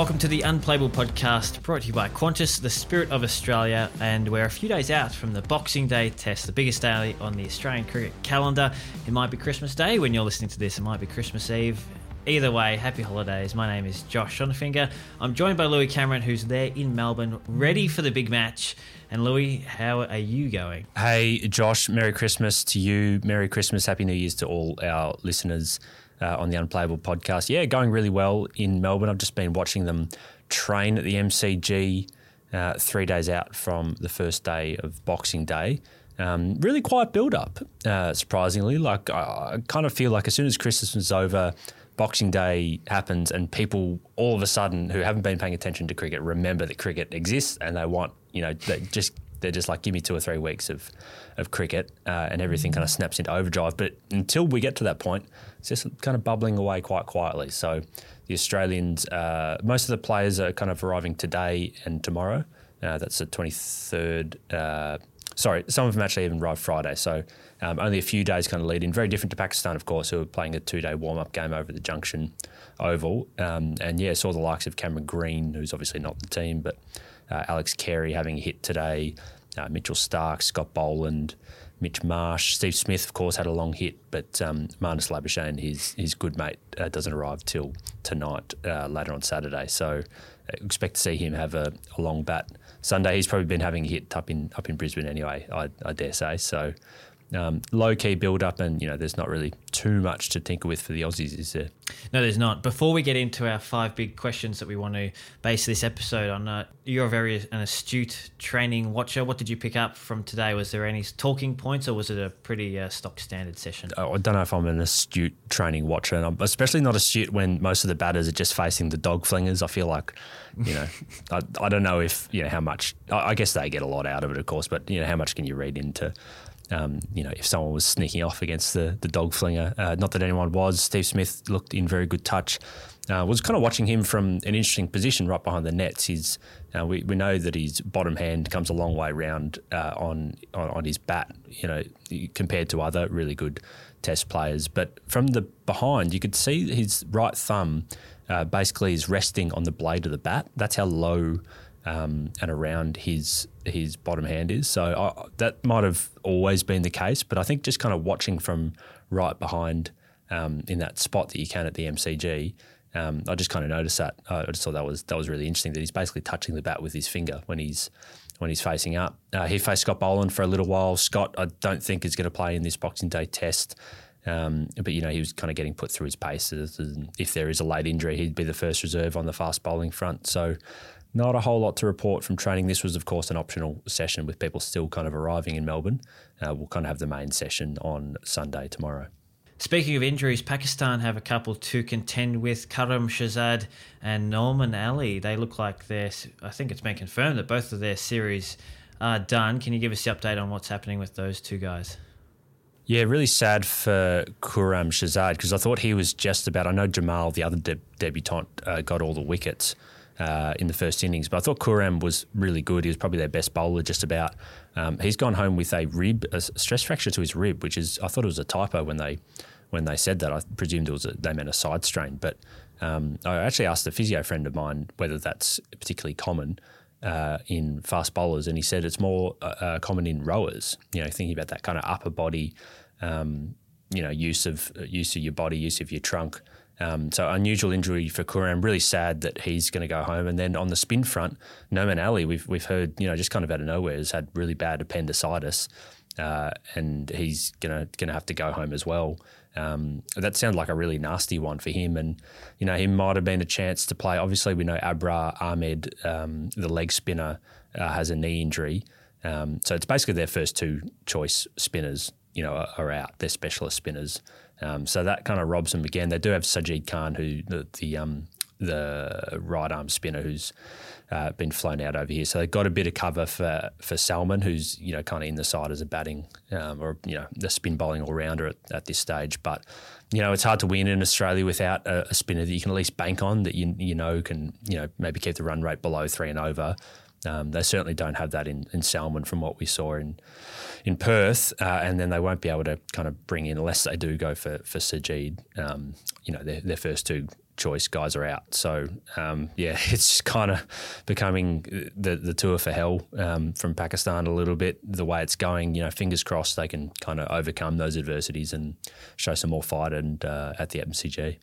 Welcome to the Unplayable podcast, brought to you by Qantas, the spirit of Australia, and we're a few days out from the Boxing Day test, the biggest day on the Australian cricket calendar. It might be Christmas Day when you're listening to this, it might be Christmas Eve. Either way, happy holidays. My name is Josh Schonafinger. I'm joined by Louis Cameron, who's there in Melbourne, ready for the big match. And Louis, how are you going? Hey, Josh, Merry Christmas to you. Merry Christmas, Happy New Year's to all our listeners uh, on the Unplayable podcast. Yeah, going really well in Melbourne. I've just been watching them train at the MCG uh, three days out from the first day of Boxing Day. Um, really quiet build up, uh, surprisingly. Like, I, I kind of feel like as soon as Christmas is over, Boxing Day happens, and people all of a sudden who haven't been paying attention to cricket remember that cricket exists and they want, you know, they just they're just like, give me two or three weeks of, of cricket, uh, and everything kind of snaps into overdrive. But until we get to that point, it's just kind of bubbling away quite quietly. So the Australians, uh, most of the players are kind of arriving today and tomorrow. Uh, that's the 23rd. Uh, sorry, some of them actually even arrived Friday. So um, only a few days kind of lead in. Very different to Pakistan, of course, who are playing a two day warm up game over the Junction Oval. Um, and yeah, saw the likes of Cameron Green, who's obviously not the team, but uh, Alex Carey having a hit today, uh, Mitchell Starc, Scott Boland, Mitch Marsh, Steve Smith, of course, had a long hit, but um, Marnus Labuschagne, his his good mate, uh, doesn't arrive till tonight, uh, later on Saturday. So uh, expect to see him have a, a, long bat Sunday. He's probably been having a hit up in up in Brisbane anyway, I, I dare say. So um, low key build up, and you know, there's not really too much to tinker with for the Aussies, is there? No, there's not. Before we get into our five big questions that we want to base this episode on, uh, you're a very an astute training watcher. What did you pick up from today? Was there any talking points, or was it a pretty uh, stock standard session? Oh, I don't know if I'm an astute training watcher, and I'm especially not astute when most of the batters are just facing the dog flingers. I feel like, you know, I, I don't know if you know how much. I, I guess they get a lot out of it, of course, but you know, how much can you read into? Um, you know, if someone was sneaking off against the the dog flinger. Uh, not that anyone was. Steve Smith looked in very good touch. Uh, was kind of watching him from an interesting position right behind the nets. He's uh, we, we know that his bottom hand comes a long way round uh, on, on, on his bat. You know, compared to other really good Test players, but from the behind you could see his right thumb uh, basically is resting on the blade of the bat. That's how low um, and around his his bottom hand is. So I, that might have always been the case, but I think just kind of watching from right behind um, in that spot that you can at the MCG, um, I just kind of noticed that. I just thought that was that was really interesting that he's basically touching the bat with his finger when he's when he's facing up. Uh, he faced Scott Boland for a little while. Scott, I don't think is going to play in this Boxing Day test. Um, but you know he was kind of getting put through his paces, and if there is a late injury, he'd be the first reserve on the fast bowling front. So not a whole lot to report from training. This was, of course, an optional session with people still kind of arriving in Melbourne. Uh, we'll kind of have the main session on Sunday tomorrow. Speaking of injuries, Pakistan have a couple to contend with Khurram Shahzad and Nouman Ali. They look like they're, I think it's been confirmed that both of their series are done. Can you give us the update on what's happening with those two guys? Yeah, really sad for Khurram Shahzad because I thought he was just about. I know Jamal, the other de- debutant, uh, got all the wickets uh, in the first innings. But I thought Khurram was really good. He was probably their best bowler, just about. Um, he's gone home with a rib, a stress fracture to his rib, which is I thought it was a typo when they when they said that. I presumed it was a, they meant a side strain, but um, I actually asked a physio friend of mine whether that's particularly common. Uh, in fast bowlers, and he said it's more uh, uh common in rowers. You know, thinking about that kind of upper body, um, you know, use of use of your body, use of your trunk. Um, so unusual injury for Khurram. Really sad that he's going to go home. And then on the spin front, Nouman Ali, we've we've heard you know just kind of out of nowhere has had really bad appendicitis, uh, and he's gonna gonna have to go home as well. Um, that sounds like a really nasty one for him, and you know he might have been a chance to play. Obviously, we know Abrar Ahmed, um, the leg spinner, uh, has a knee injury. Um, so it's basically their first two choice spinners, you know, are, are out. They're specialist spinners. Um, so that kind of robs them again. They do have Sajid Khan, who the the, um, the right arm spinner, who's uh, been flown out over here. So they've got a bit of cover for for Salman, who's you know kind of in the side as a batting um, or you know the spin bowling all rounder at, at, this stage. But you know it's hard to win in Australia without a, a spinner that you can at least bank on that you you know can you know maybe keep the run rate below three and over. Um, they certainly don't have that in, in Salman from what we saw in in Perth, uh, and then they won't be able to kind of bring in unless they do go for for Sajid. Um, you know, their, their first two choice guys are out. So um, yeah, it's kind of becoming the the tour for hell um, from Pakistan a little bit. The way it's going, you know, fingers crossed they can kind of overcome those adversities and show some more fight and uh, at the MCG.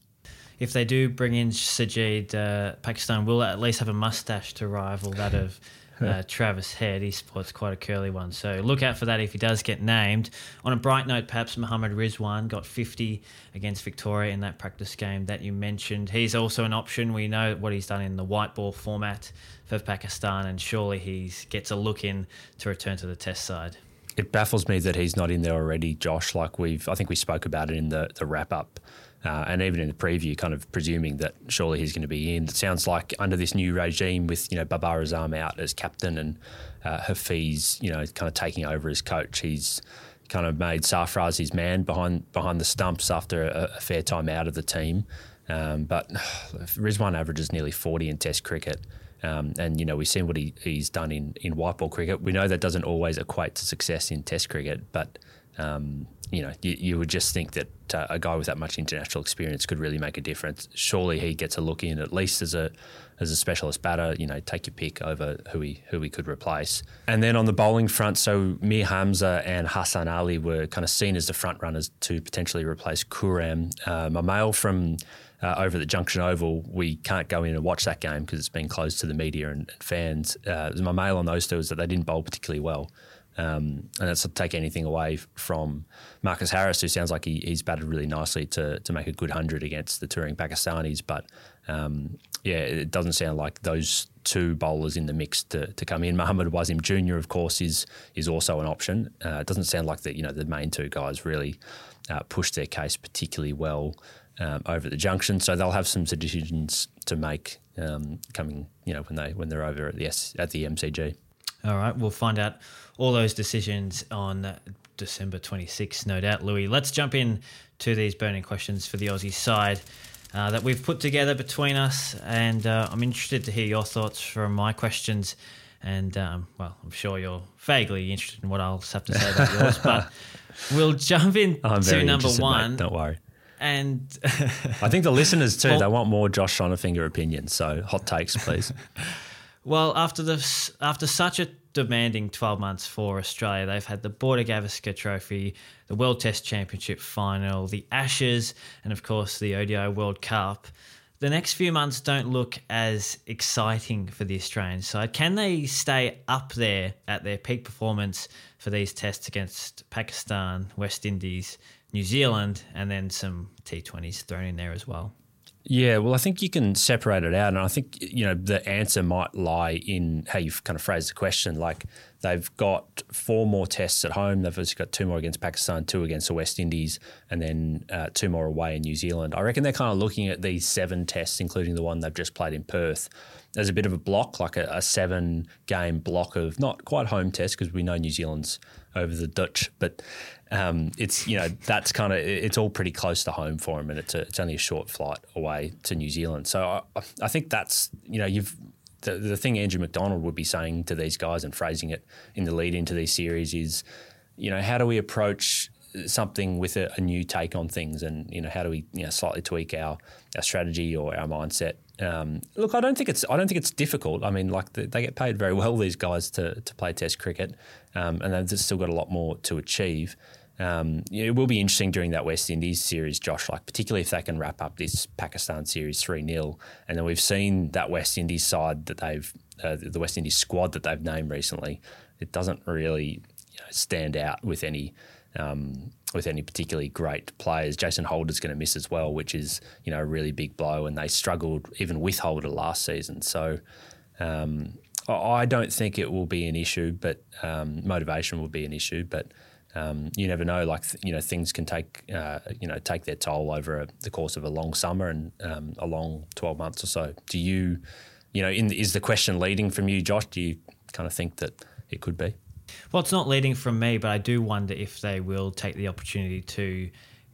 If they do bring in Sajid, uh, Pakistan will at least have a mustache to rival that of uh, Travis Head. He sports quite a curly one. So look out for that if he does get named. On a bright note, perhaps Mohammad Rizwan got 50 against Victoria in that practice game that you mentioned. He's also an option. We know what he's done in the white ball format for Pakistan, and surely he gets a look in to return to the test side. It baffles me that he's not in there already, Josh. Like we've, I think we spoke about it in the, the wrap up uh, and even in the preview, kind of presuming that surely he's going to be in. It sounds like under this new regime with you know Babar Azam out as captain and uh, Hafeez, you know, kind of taking over as coach, he's kind of made Sarfraz his man behind behind the stumps after a, a fair time out of the team. Um, but Rizwan averages nearly 40 in Test cricket. Um, and you know we've seen what he, he's done in, in white ball cricket. We know that doesn't always equate to success in Test cricket, but um, you know, you, you, would just think that uh, a guy with that much international experience could really make a difference. Surely he gets a look in at least as a as a specialist batter. You know, take your pick over who he who he could replace. And then on the bowling front, so Mir Hamza and Hassan Ali were kind of seen as the front runners to potentially replace Khurram. Uh, my mail from uh, over the Junction Oval, we can't go in and watch that game because it's been closed to the media and, and fans. Uh, my mail on those two is that they didn't bowl particularly well. Um, and that's to take anything away from Marcus Harris, who sounds like he, he's batted really nicely to, to make a good 100 against the touring Pakistanis. But um, yeah, it doesn't sound like those two bowlers in the mix to, to come in. Mohammad Wasim Jr., of course, is is also an option. Uh, it doesn't sound like that, you know, the main two guys really uh, pushed their case particularly well um, over at the junction. So they'll have some decisions to make um, coming, you know, when they when they're over at the S, at the MCG. All right, we'll find out all those decisions on December 26th, no doubt, Louis. Let's jump in to these burning questions for the Aussie side uh, that we've put together between us, and uh, I'm interested to hear your thoughts from my questions. And um, well, I'm sure you're vaguely interested in what I'll have to say about yours, but we'll jump into number one. Mate, don't worry. And I think the listeners too, well, they want more Josh Finger opinions. So hot takes, please. Well, after this, after such a demanding 12 months for Australia, they've had the Border Gavaskar Trophy, the World Test Championship final, the Ashes, and of course the ODI World Cup. The next few months don't look as exciting for the Australian side. Can they stay up there at their peak performance for these tests against Pakistan, West Indies, New Zealand, and then some T20s thrown in there as well? Yeah, well, I think you can separate it out, and I think you know the answer might lie in how you've kind of phrased the question. Like they've got four more tests at home. They've obviously got two more against Pakistan, two against the West Indies, and then uh, two more away in New Zealand. I reckon they're kind of looking at these seven tests, including the one they've just played in Perth, as a bit of a block, like a, a seven-game block of not quite home tests because we know New Zealand's over the Dutch, but um, it's you know that's kind of it's all pretty close to home for him, and it's a, it's only a short flight away to New Zealand. So I, I think that's you know you've the, the thing Andrew McDonald would be saying to these guys and phrasing it in the lead into these series is, you know, how do we approach something with a, a, new take on things, and you know, how do we you know slightly tweak our our strategy or our mindset? Um, look, I don't think it's I don't think it's difficult. I mean, like the, they get paid very well these guys to to play Test cricket, um, and they've still got a lot more to achieve. Um, it will be interesting during that West Indies series, Josh, like particularly if they can wrap up this Pakistan series 3 0. And then we've seen that West Indies side that they've, uh, the West Indies squad that they've named recently, it doesn't really you know, stand out with any. Um, with any particularly great players, Jason Holder's going to miss as well, which is you know a really big blow, and they struggled even with Holder last season. So um, I don't think it will be an issue, but um, motivation will be an issue. But um, you never know. Like you know, things can take uh, you know take their toll over a, the course of a long summer and um, a long twelve months or so. Do you, you know, in, is the question leading from you, Josh? Do you kind of think that it could be? Well, it's not leading from me, but I do wonder if they will take the opportunity to,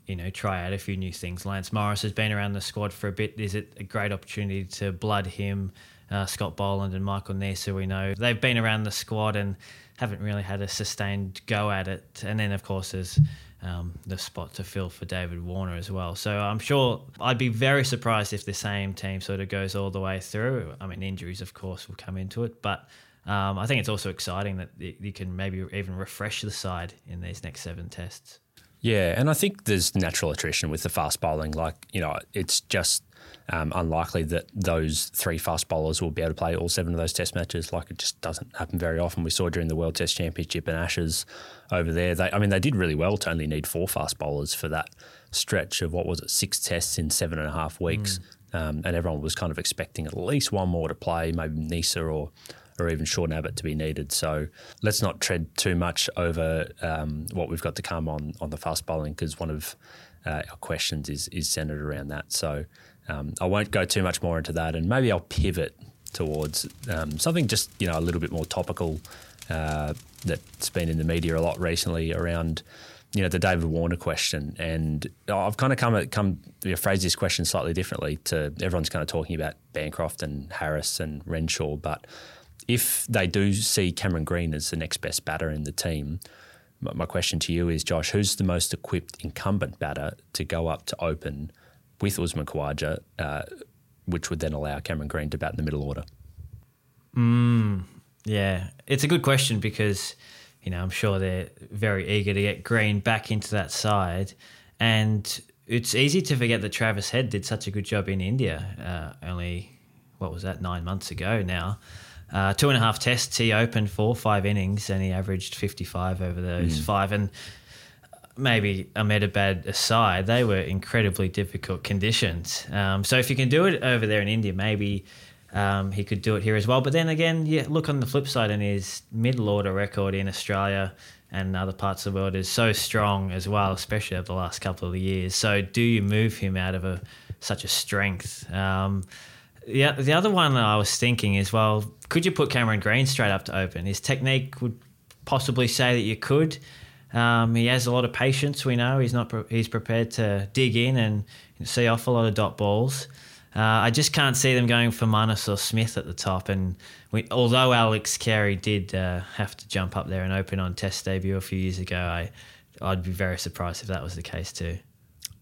you know, try out a few new things. Lance Morris has been around the squad for a bit. Is it a great opportunity to blood him? Uh, Scott Boland and Michael Neser, we know they've been around the squad and haven't really had a sustained go at it. And then, of course, there's um, the spot to fill for David Warner as well. So I'm sure I'd be very surprised if the same team sort of goes all the way through. I mean, injuries, of course, will come into it, but um, I think it's also exciting that you can maybe even refresh the side in these next seven tests. Yeah, and I think there's natural attrition with the fast bowling. Like, you know, it's just um, unlikely that those three fast bowlers will be able to play all seven of those test matches. Like, it just doesn't happen very often. We saw during the World Test Championship and Ashes over there. They, I mean, they did really well to only need four fast bowlers for that stretch of what was it, six tests in seven and a half weeks. Mm. Um, and everyone was kind of expecting at least one more to play, maybe Neser or or even Sean Abbott to be needed. So let's not tread too much over um, what we've got to come on on the fast bowling because one of uh, our questions is is centered around that. So um, I won't go too much more into that, and maybe I'll pivot towards um, something just you know a little bit more topical uh, that's been in the media a lot recently around you know the David Warner question, and I've kind of come come you know, phrase this question slightly differently. To everyone's kind of talking about Bancroft and Harris and Renshaw, but if they do see Cameron Green as the next best batter in the team, my question to you is, Josh, who's the most equipped incumbent batter to go up to open with Usman Khawaja, uh, which would then allow Cameron Green to bat in the middle order? Mm, yeah, it's a good question because, you know, I'm sure they're very eager to get Green back into that side. And it's easy to forget that Travis Head did such a good job in India uh, only, what was that, nine months ago now. Uh, two and a half tests he opened four, five innings and he averaged 55 over those mm. five. And maybe Ahmedabad aside, they were incredibly difficult conditions. Um, so if you can do it over there in India, maybe um, he could do it here as well. But then again, yeah, look on the flip side, and his middle order record in Australia and other parts of the world is so strong as well, especially over the last couple of years. So do you move him out of a such a strength? Um, yeah, the other one I was thinking is well, could you put Cameron Green straight up to open? His technique would possibly say that you could. Um, he has a lot of patience. We know he's not. Pre- he's prepared to dig in and see off a lot of dot balls. Uh, I just can't see them going for Marnus or Smith at the top. And we, although Alex Carey did uh, have to jump up there and open on Test debut a few years ago, I, I'd be very surprised if that was the case too.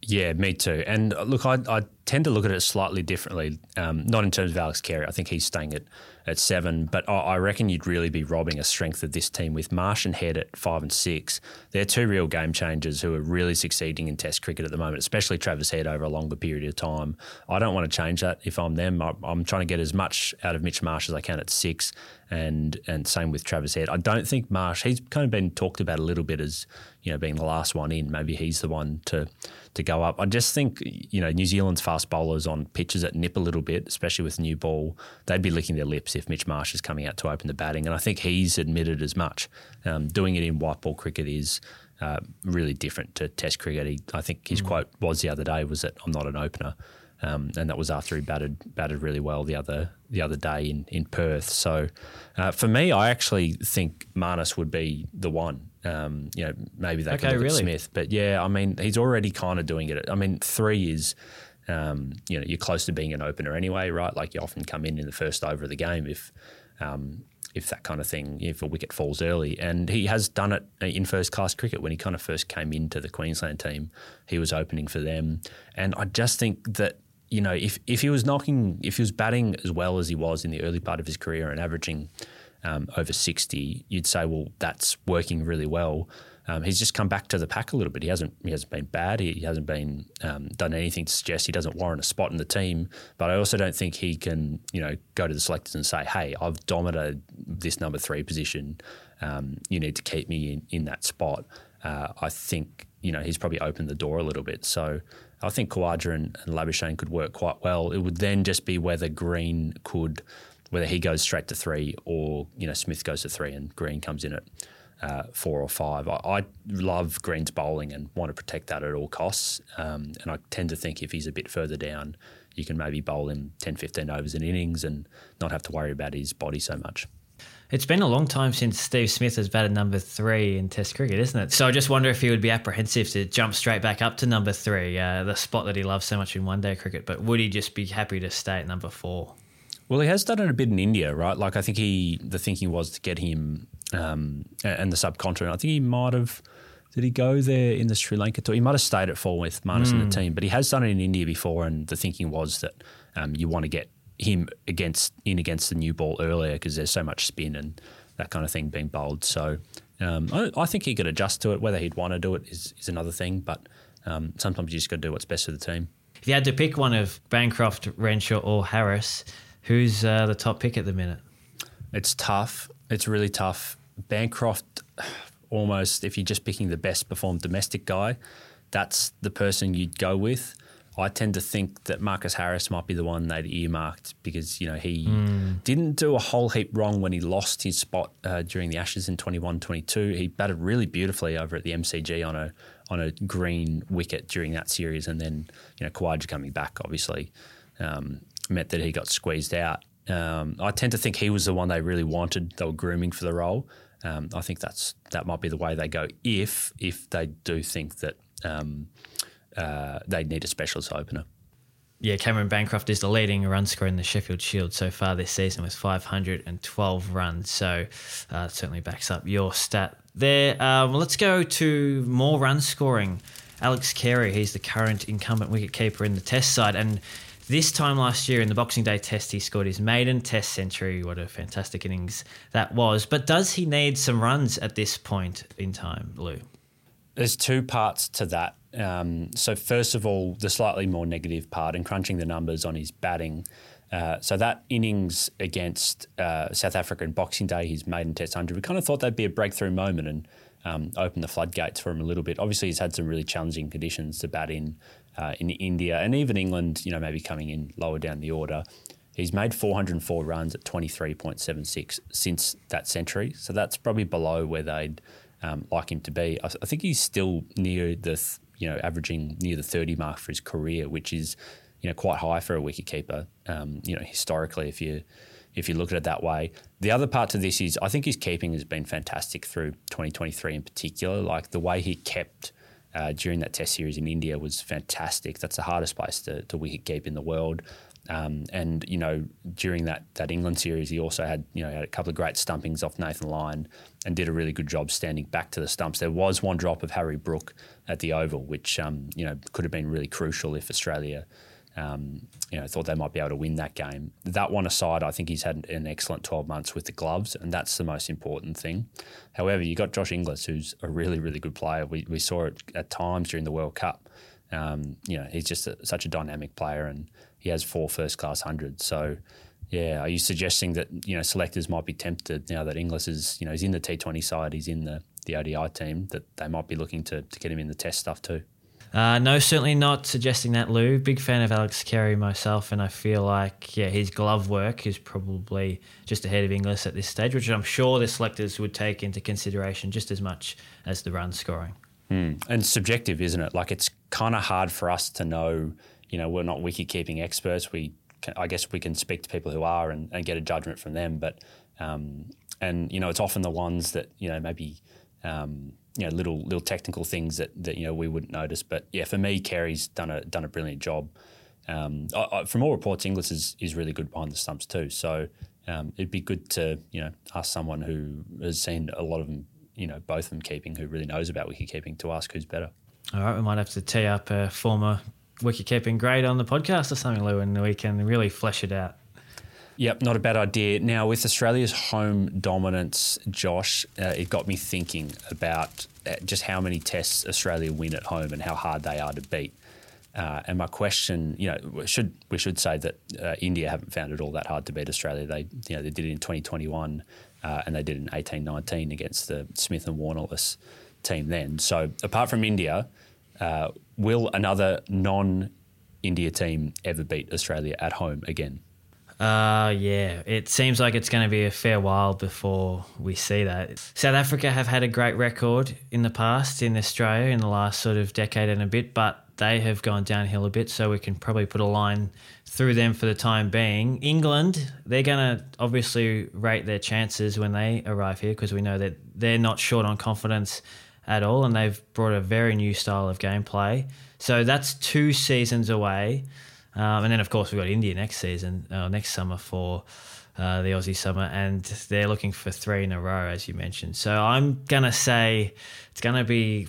Yeah, me too. And uh, look, I, I tend to look at it slightly differently. Um, not in terms of Alex Carey. I think he's staying at, at seven, but I, I, reckon you'd really be robbing a strength of this team with Marsh and Head at five and six. They're two real game changers who are really succeeding in Test cricket at the moment, especially Travis Head over a longer period of time. I don't want to change that if I'm them. I, I'm trying to get as much out of Mitch Marsh as I can at six, and and same with Travis Head. I don't think Marsh. He's kind of been talked about a little bit as you know being the last one in. Maybe he's the one to to go up. I just think you know New Zealand's fast bowlers on pitches that nip a little bit, especially with new ball, they'd be licking their lips if Mitch Marsh is coming out to open the batting, and I think he's admitted as much. Um, doing it in white ball cricket is. Uh, really different to Test cricket. He, I think his mm. quote was the other day was that I'm not an opener, um, and that was after he batted batted really well the other the other day in in Perth. So uh, for me, I actually think Marnus would be the one. Um, you know, maybe they okay, could look really? at Smith, but yeah, I mean, he's already kind of doing it. I mean, three is. Um, you know, you're close to being an opener anyway, right? Like you often come in in the first over of the game if um, if that kind of thing, if a wicket falls early. And he has done it in first class cricket when he kind of first came into the Queensland team. He was opening for them. And I just think that, you know, if, if he was knocking, if he was batting as well as he was in the early part of his career and averaging um, over 60, you'd say, well, that's working really well. Um, he's just come back to the pack a little bit. He hasn't he hasn't been bad. He, he hasn't been um, done anything to suggest he doesn't warrant a spot in the team. But I also don't think he can you know go to the selectors and say, hey, I've dominated this number three position. Um, you need to keep me in, in that spot. Uh, I think you know he's probably opened the door a little bit. So I think Khawaja and, and Labuschagne could work quite well. It would then just be whether Green could whether he goes straight to three or you know Smith goes to three and Green comes in at uh, four or five. I, I, love Green's bowling and want to protect that at all costs. Um, and I tend to think if he's a bit further down, you can maybe bowl him 10, 15 overs in innings and not have to worry about his body so much. It's been a long time since Steve Smith has batted number three in Test cricket, isn't it? So I just wonder if he would be apprehensive to jump straight back up to number three, uh, the spot that he loves so much in one day cricket. But would he just be happy to stay at number four? Well, he has done it a bit in India, right? Like I think he, the thinking was to get him um, and the subcontinent. I think he might have Did he go there in the Sri Lanka tour? He might have stayed at four with Marnus in the team, but he has done it in India before. And the thinking was that um, you want to get him against in against the new ball earlier because there's so much spin and that kind of thing being bowled. So um, I, I, think he could adjust to it. Whether he'd want to do it is, is another thing, but um, sometimes you just got to do what's best for the team. If you had to pick one of Bancroft, Renshaw, or Harris, who's uh, the top pick at the minute? It's tough. It's really tough. Bancroft, almost, if you're just picking the best performed domestic guy, that's the person you'd go with. I tend to think that Marcus Harris might be the one they'd earmarked because you know he mm. didn't do a whole heap wrong when he lost his spot uh, during the Ashes in 21-22. He batted really beautifully over at the MCG on a on a green wicket during that series, and then you know Khawaja coming back obviously um, meant that he got squeezed out. Um, I tend to think he was the one they really wanted. They were grooming for the role. Um, I think that's that might be the way they go if if they do think that um, uh, they need a specialist opener. Yeah, Cameron Bancroft is the leading run scorer in the Sheffield Shield so far this season with 512 runs. So uh, certainly backs up your stat there. Um, let's go to more run scoring. Alex Carey, he's the current incumbent wicketkeeper in the Test side, and this time last year in the Boxing Day Test, he scored his maiden Test century. What a fantastic innings that was! But does he need some runs at this point in time, Lou? There's two parts to that. Um, so first of all, the slightly more negative part and crunching the numbers on his batting. Uh, so that innings against uh, South Africa in Boxing Day, his maiden Test hundred, we kind of thought that'd be a breakthrough moment and um, open the floodgates for him a little bit. Obviously, he's had some really challenging conditions to bat in uh, in India and even England. You know, maybe coming in lower down the order. He's made 404 runs at 23.76 since that century, so that's probably below where they'd um, like him to be. I, I think he's still near the you know, averaging near the 30 mark for his career, which is, you know, quite high for a wicketkeeper. Um, you know, historically, if you if you look at it that way. The other part to this is I think his keeping has been fantastic through 2023 in particular. Like the way he kept uh, during that Test series in India was fantastic. That's the hardest place to, to wicket keep in the world. Um, and you know, during that that England series, he also had you know had a couple of great stumpings off Nathan Lyon and did a really good job standing back to the stumps. There was one drop of Harry Brook at the Oval, which um, you know could have been really crucial if Australia. Um, you know, thought they might be able to win that game. That one aside, I think he's had an excellent 12 months with the gloves, and that's the most important thing. However, you got Josh Inglis, who's a really, really good player. We, we saw it at times during the World Cup. Um, you know, he's just a, such a dynamic player, and he has four first class hundreds. So, yeah, are you suggesting that you know selectors might be tempted now that Inglis is you know he's in the T Twenty side, he's in the the ODI team that they might be looking to, to get him in the Test stuff too? Uh, no, certainly not suggesting that, Lou. Big fan of Alex Carey myself, and I feel like yeah, his glove work is probably just ahead of Inglis at this stage, which I'm sure the selectors would take into consideration just as much as the run scoring. Mm. And subjective, isn't it? Like it's kind of hard for us to know. You know, we're not wicket keeping experts. We, can, I guess, we can speak to people who are and, and get a judgment from them. But um, and you know, it's often the ones that you know maybe. Um, you know, little little technical things that, that you know we wouldn't notice. But yeah, for me, Carey's done a done a brilliant job. Um, I, I, from all reports, Inglis is, is really good behind the stumps too. So um, it'd be good to you know ask someone who has seen a lot of them you know both of them keeping who really knows about wicket keeping to ask who's better. All right, we might have to tee up a former wicket keeping grade on the podcast or something, Lou, and we can really flesh it out. Yep, not a bad idea. Now, with Australia's home dominance, Josh, uh, it got me thinking about uh, just how many tests Australia win at home and how hard they are to beat. Uh, and my question, you know, we should we should say that uh, India haven't found it all that hard to beat Australia. They, you know, they did it in 2021 uh, and they did in 1819 against the Smith and Warnerless team then. So apart from India, uh, will another non-India team ever beat Australia at home again? Uh, yeah, it seems like it's going to be a fair while before we see that. South Africa have had a great record in the past in Australia in the last sort of decade and a bit, but they have gone downhill a bit, so we can probably put a line through them for the time being. England, they're going to obviously rate their chances when they arrive here because we know that they're not short on confidence at all, and they've brought a very new style of gameplay. So that's two seasons away. Um, and then, of course, we've got India next season, uh, next summer for uh, the Aussie summer, and they're looking for three in a row, as you mentioned. So I'm going to say it's going to be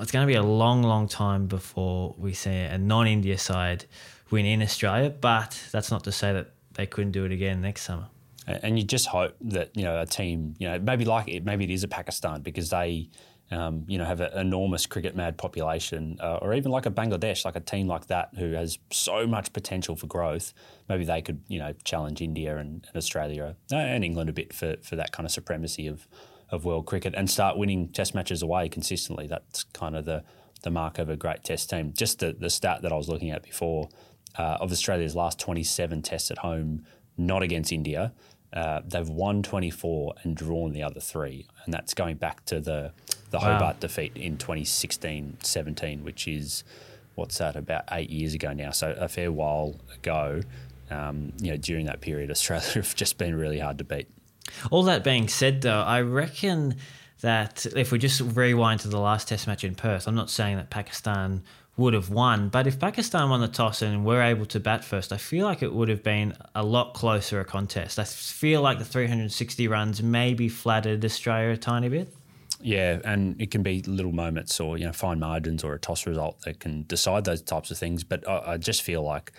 it's going to be a long, long time before we see a non-India side win in Australia. But that's not to say that they couldn't do it again next summer. And you just hope that you know a team, you know, maybe like it, maybe it is a Pakistan because they, um, you know, have an enormous cricket mad population, uh, or even like a Bangladesh, like a team like that who has so much potential for growth. Maybe they could, you know, challenge India and, and Australia uh, and England a bit for for that kind of supremacy of of world cricket and start winning Test matches away consistently. That's kind of the the mark of a great Test team. Just the the stat that I was looking at before uh, of Australia's last 27 Tests at home, not against India. Uh, they've won 24 and drawn the other three, and that's going back to the the wow. Hobart defeat in 2016-17, which is what's that about eight years ago now. So a fair while ago. Um, you know, during that period, Australia have just been really hard to beat. All that being said, though, I reckon that if we just rewind to the last Test match in Perth, I'm not saying that Pakistan would have won, but if Pakistan won the toss and were able to bat first, I feel like it would have been a lot closer a contest. I feel like the 360 runs maybe flattered Australia a tiny bit. Yeah, and it can be little moments or you know fine margins or a toss result that can decide those types of things. But I, I just feel like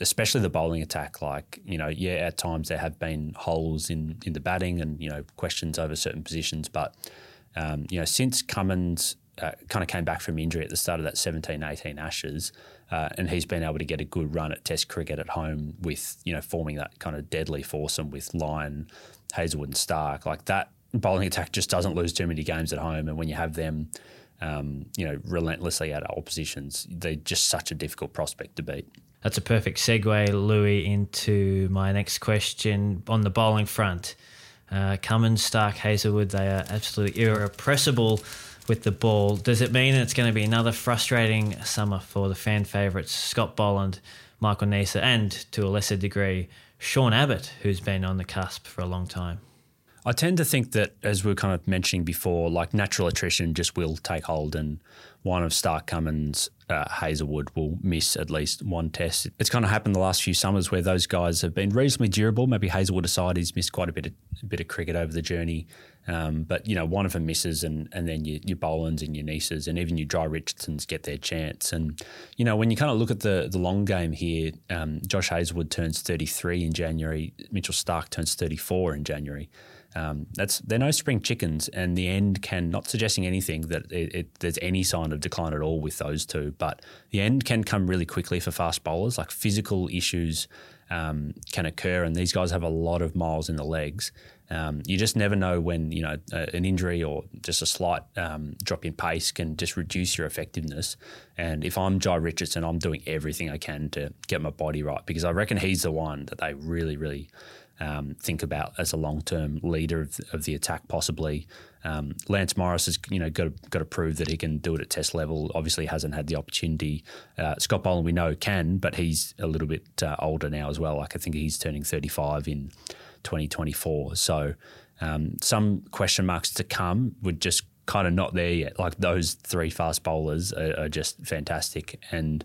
especially the bowling attack. Like, you know, yeah, at times there have been holes in, in the batting and, you know, questions over certain positions. But, um, you know, since Cummins uh, kind of came back from injury at the start of that 17 18 Ashes, uh, and he's been able to get a good run at Test cricket at home with, you know, forming that kind of deadly foursome with Lyon, Hazlewood, and Starc. Like that bowling attack just doesn't lose too many games at home. And when you have them, um, you know, relentlessly at oppositions, they're just such a difficult prospect to beat. That's a perfect segue, Louis, into my next question on the bowling front. Uh, Cummins, Starc, Hazlewood, they are absolutely irrepressible with the ball. Does it mean it's going to be another frustrating summer for the fan favourites Scott Boland, Michael Neser, and to a lesser degree, Sean Abbott, who's been on the cusp for a long time? I tend to think that, as we are kind of mentioning before, like natural attrition just will take hold, and one of Starc Cummins, uh, Hazlewood will miss at least one test. It's kind of happened the last few summers where those guys have been reasonably durable. Maybe Hazlewood aside, he's missed quite a bit of a bit of cricket over the journey, um, but you know one of them misses, and and then your, your and your Nesers and even your Jhye Richardsons get their chance. And you know when you kind of look at the the long game here, um, Josh Hazlewood turns 33 in January, Mitchell Starc turns 34 in January. Um, that's they're no spring chickens, and the end can not suggesting anything that it, it, there's any sign of decline at all with those two. But the end can come really quickly for fast bowlers. Like physical issues um, can occur, and these guys have a lot of miles in the legs. Um, you just never know when you know an injury or just a slight um, drop in pace can just reduce your effectiveness. And if I'm Jhye Richardson, I'm doing everything I can to get my body right because I reckon he's the one that they really, really um, think about as a long term leader of, of, the attack, possibly. Um, Lance Morris has you know got to, got to prove that he can do it at Test level. Obviously, hasn't had the opportunity. Uh, Scott Boland we know can, but he's a little bit uh, older now as well. Like I think he's turning 35 in 2024. So um, some question marks to come would just kind of not there yet. Like those three fast bowlers are, are just fantastic, and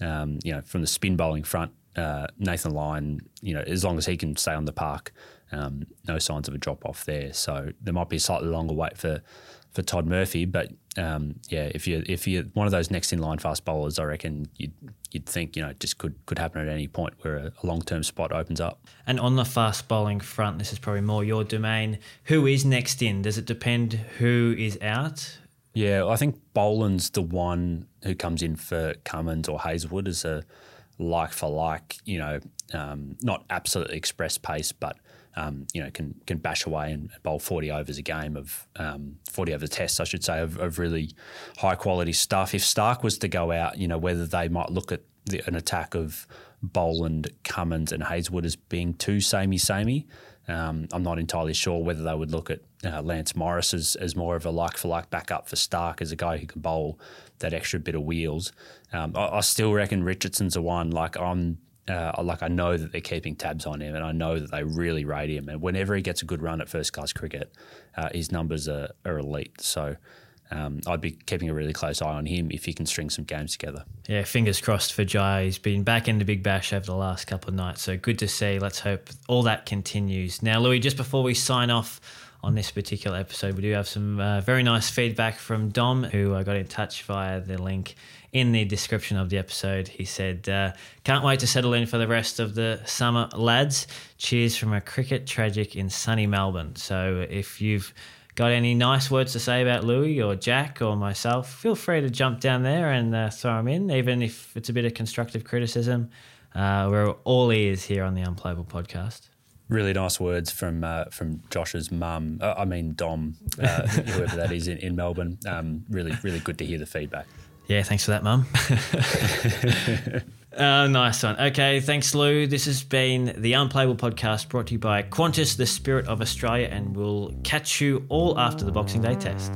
um, you know from the spin bowling front, uh, Nathan Lyon, you know, as long as he can stay on the park, um, no signs of a drop off there. So there might be a slightly longer wait for for Todd Murphy, but um, yeah, if you if you're one of those next in line fast bowlers, I reckon you'd you'd think you know it just could could happen at any point where a, a long term spot opens up. And on the fast bowling front, this is probably more your domain. Who is next in? Does it depend who is out? Yeah, I think Boland's the one who comes in for Cummins or Hazlewood as a like for like, you know, um, not absolutely express pace, but um, you know, can can bash away and bowl 40 overs a game of um, 40 over tests, I should say, of, of, really high quality stuff. If Starc was to go out, you know, whether they might look at the, an attack of Boland, Cummins, and Hazlewood as being too samey samey. Um, I'm not entirely sure whether they would look at uh, Lance Morris as, as more of a like for like backup for Starc as a guy who can bowl that extra bit of wheels. Um, I, I, still reckon Richardson's a one. Like I'm, uh, like I know that they're keeping tabs on him, and I know that they really rate him. And whenever he gets a good run at first class cricket, uh, his numbers are, are elite. So. Um, I'd be keeping a really close eye on him if he can string some games together. Yeah, fingers crossed for Jhye. He's been back in the Big Bash over the last couple of nights, so good to see. Let's hope all that continues. Now, Louis, just before we sign off on this particular episode. We do have some uh, very nice feedback from Dom, who I got in touch via the link in the description of the episode. He said, uh, Can't wait to settle in for the rest of the summer, lads. Cheers from a cricket tragic in sunny Melbourne. So if you've got any nice words to say about Louis or Jack or myself, feel free to jump down there and uh, throw them in, even if it's a bit of constructive criticism. Uh, we're all ears here on the Unplayable podcast. Really nice words from uh, from Josh's mum. Uh, I mean Dom, uh, whoever that is in, in Melbourne. Um, really, really good to hear the feedback. Yeah, thanks for that, Mum. uh, nice one. Okay, thanks, Lou. This has been the Unplayable Podcast brought to you by Qantas, the Spirit of Australia, and we'll catch you all after the Boxing Day test.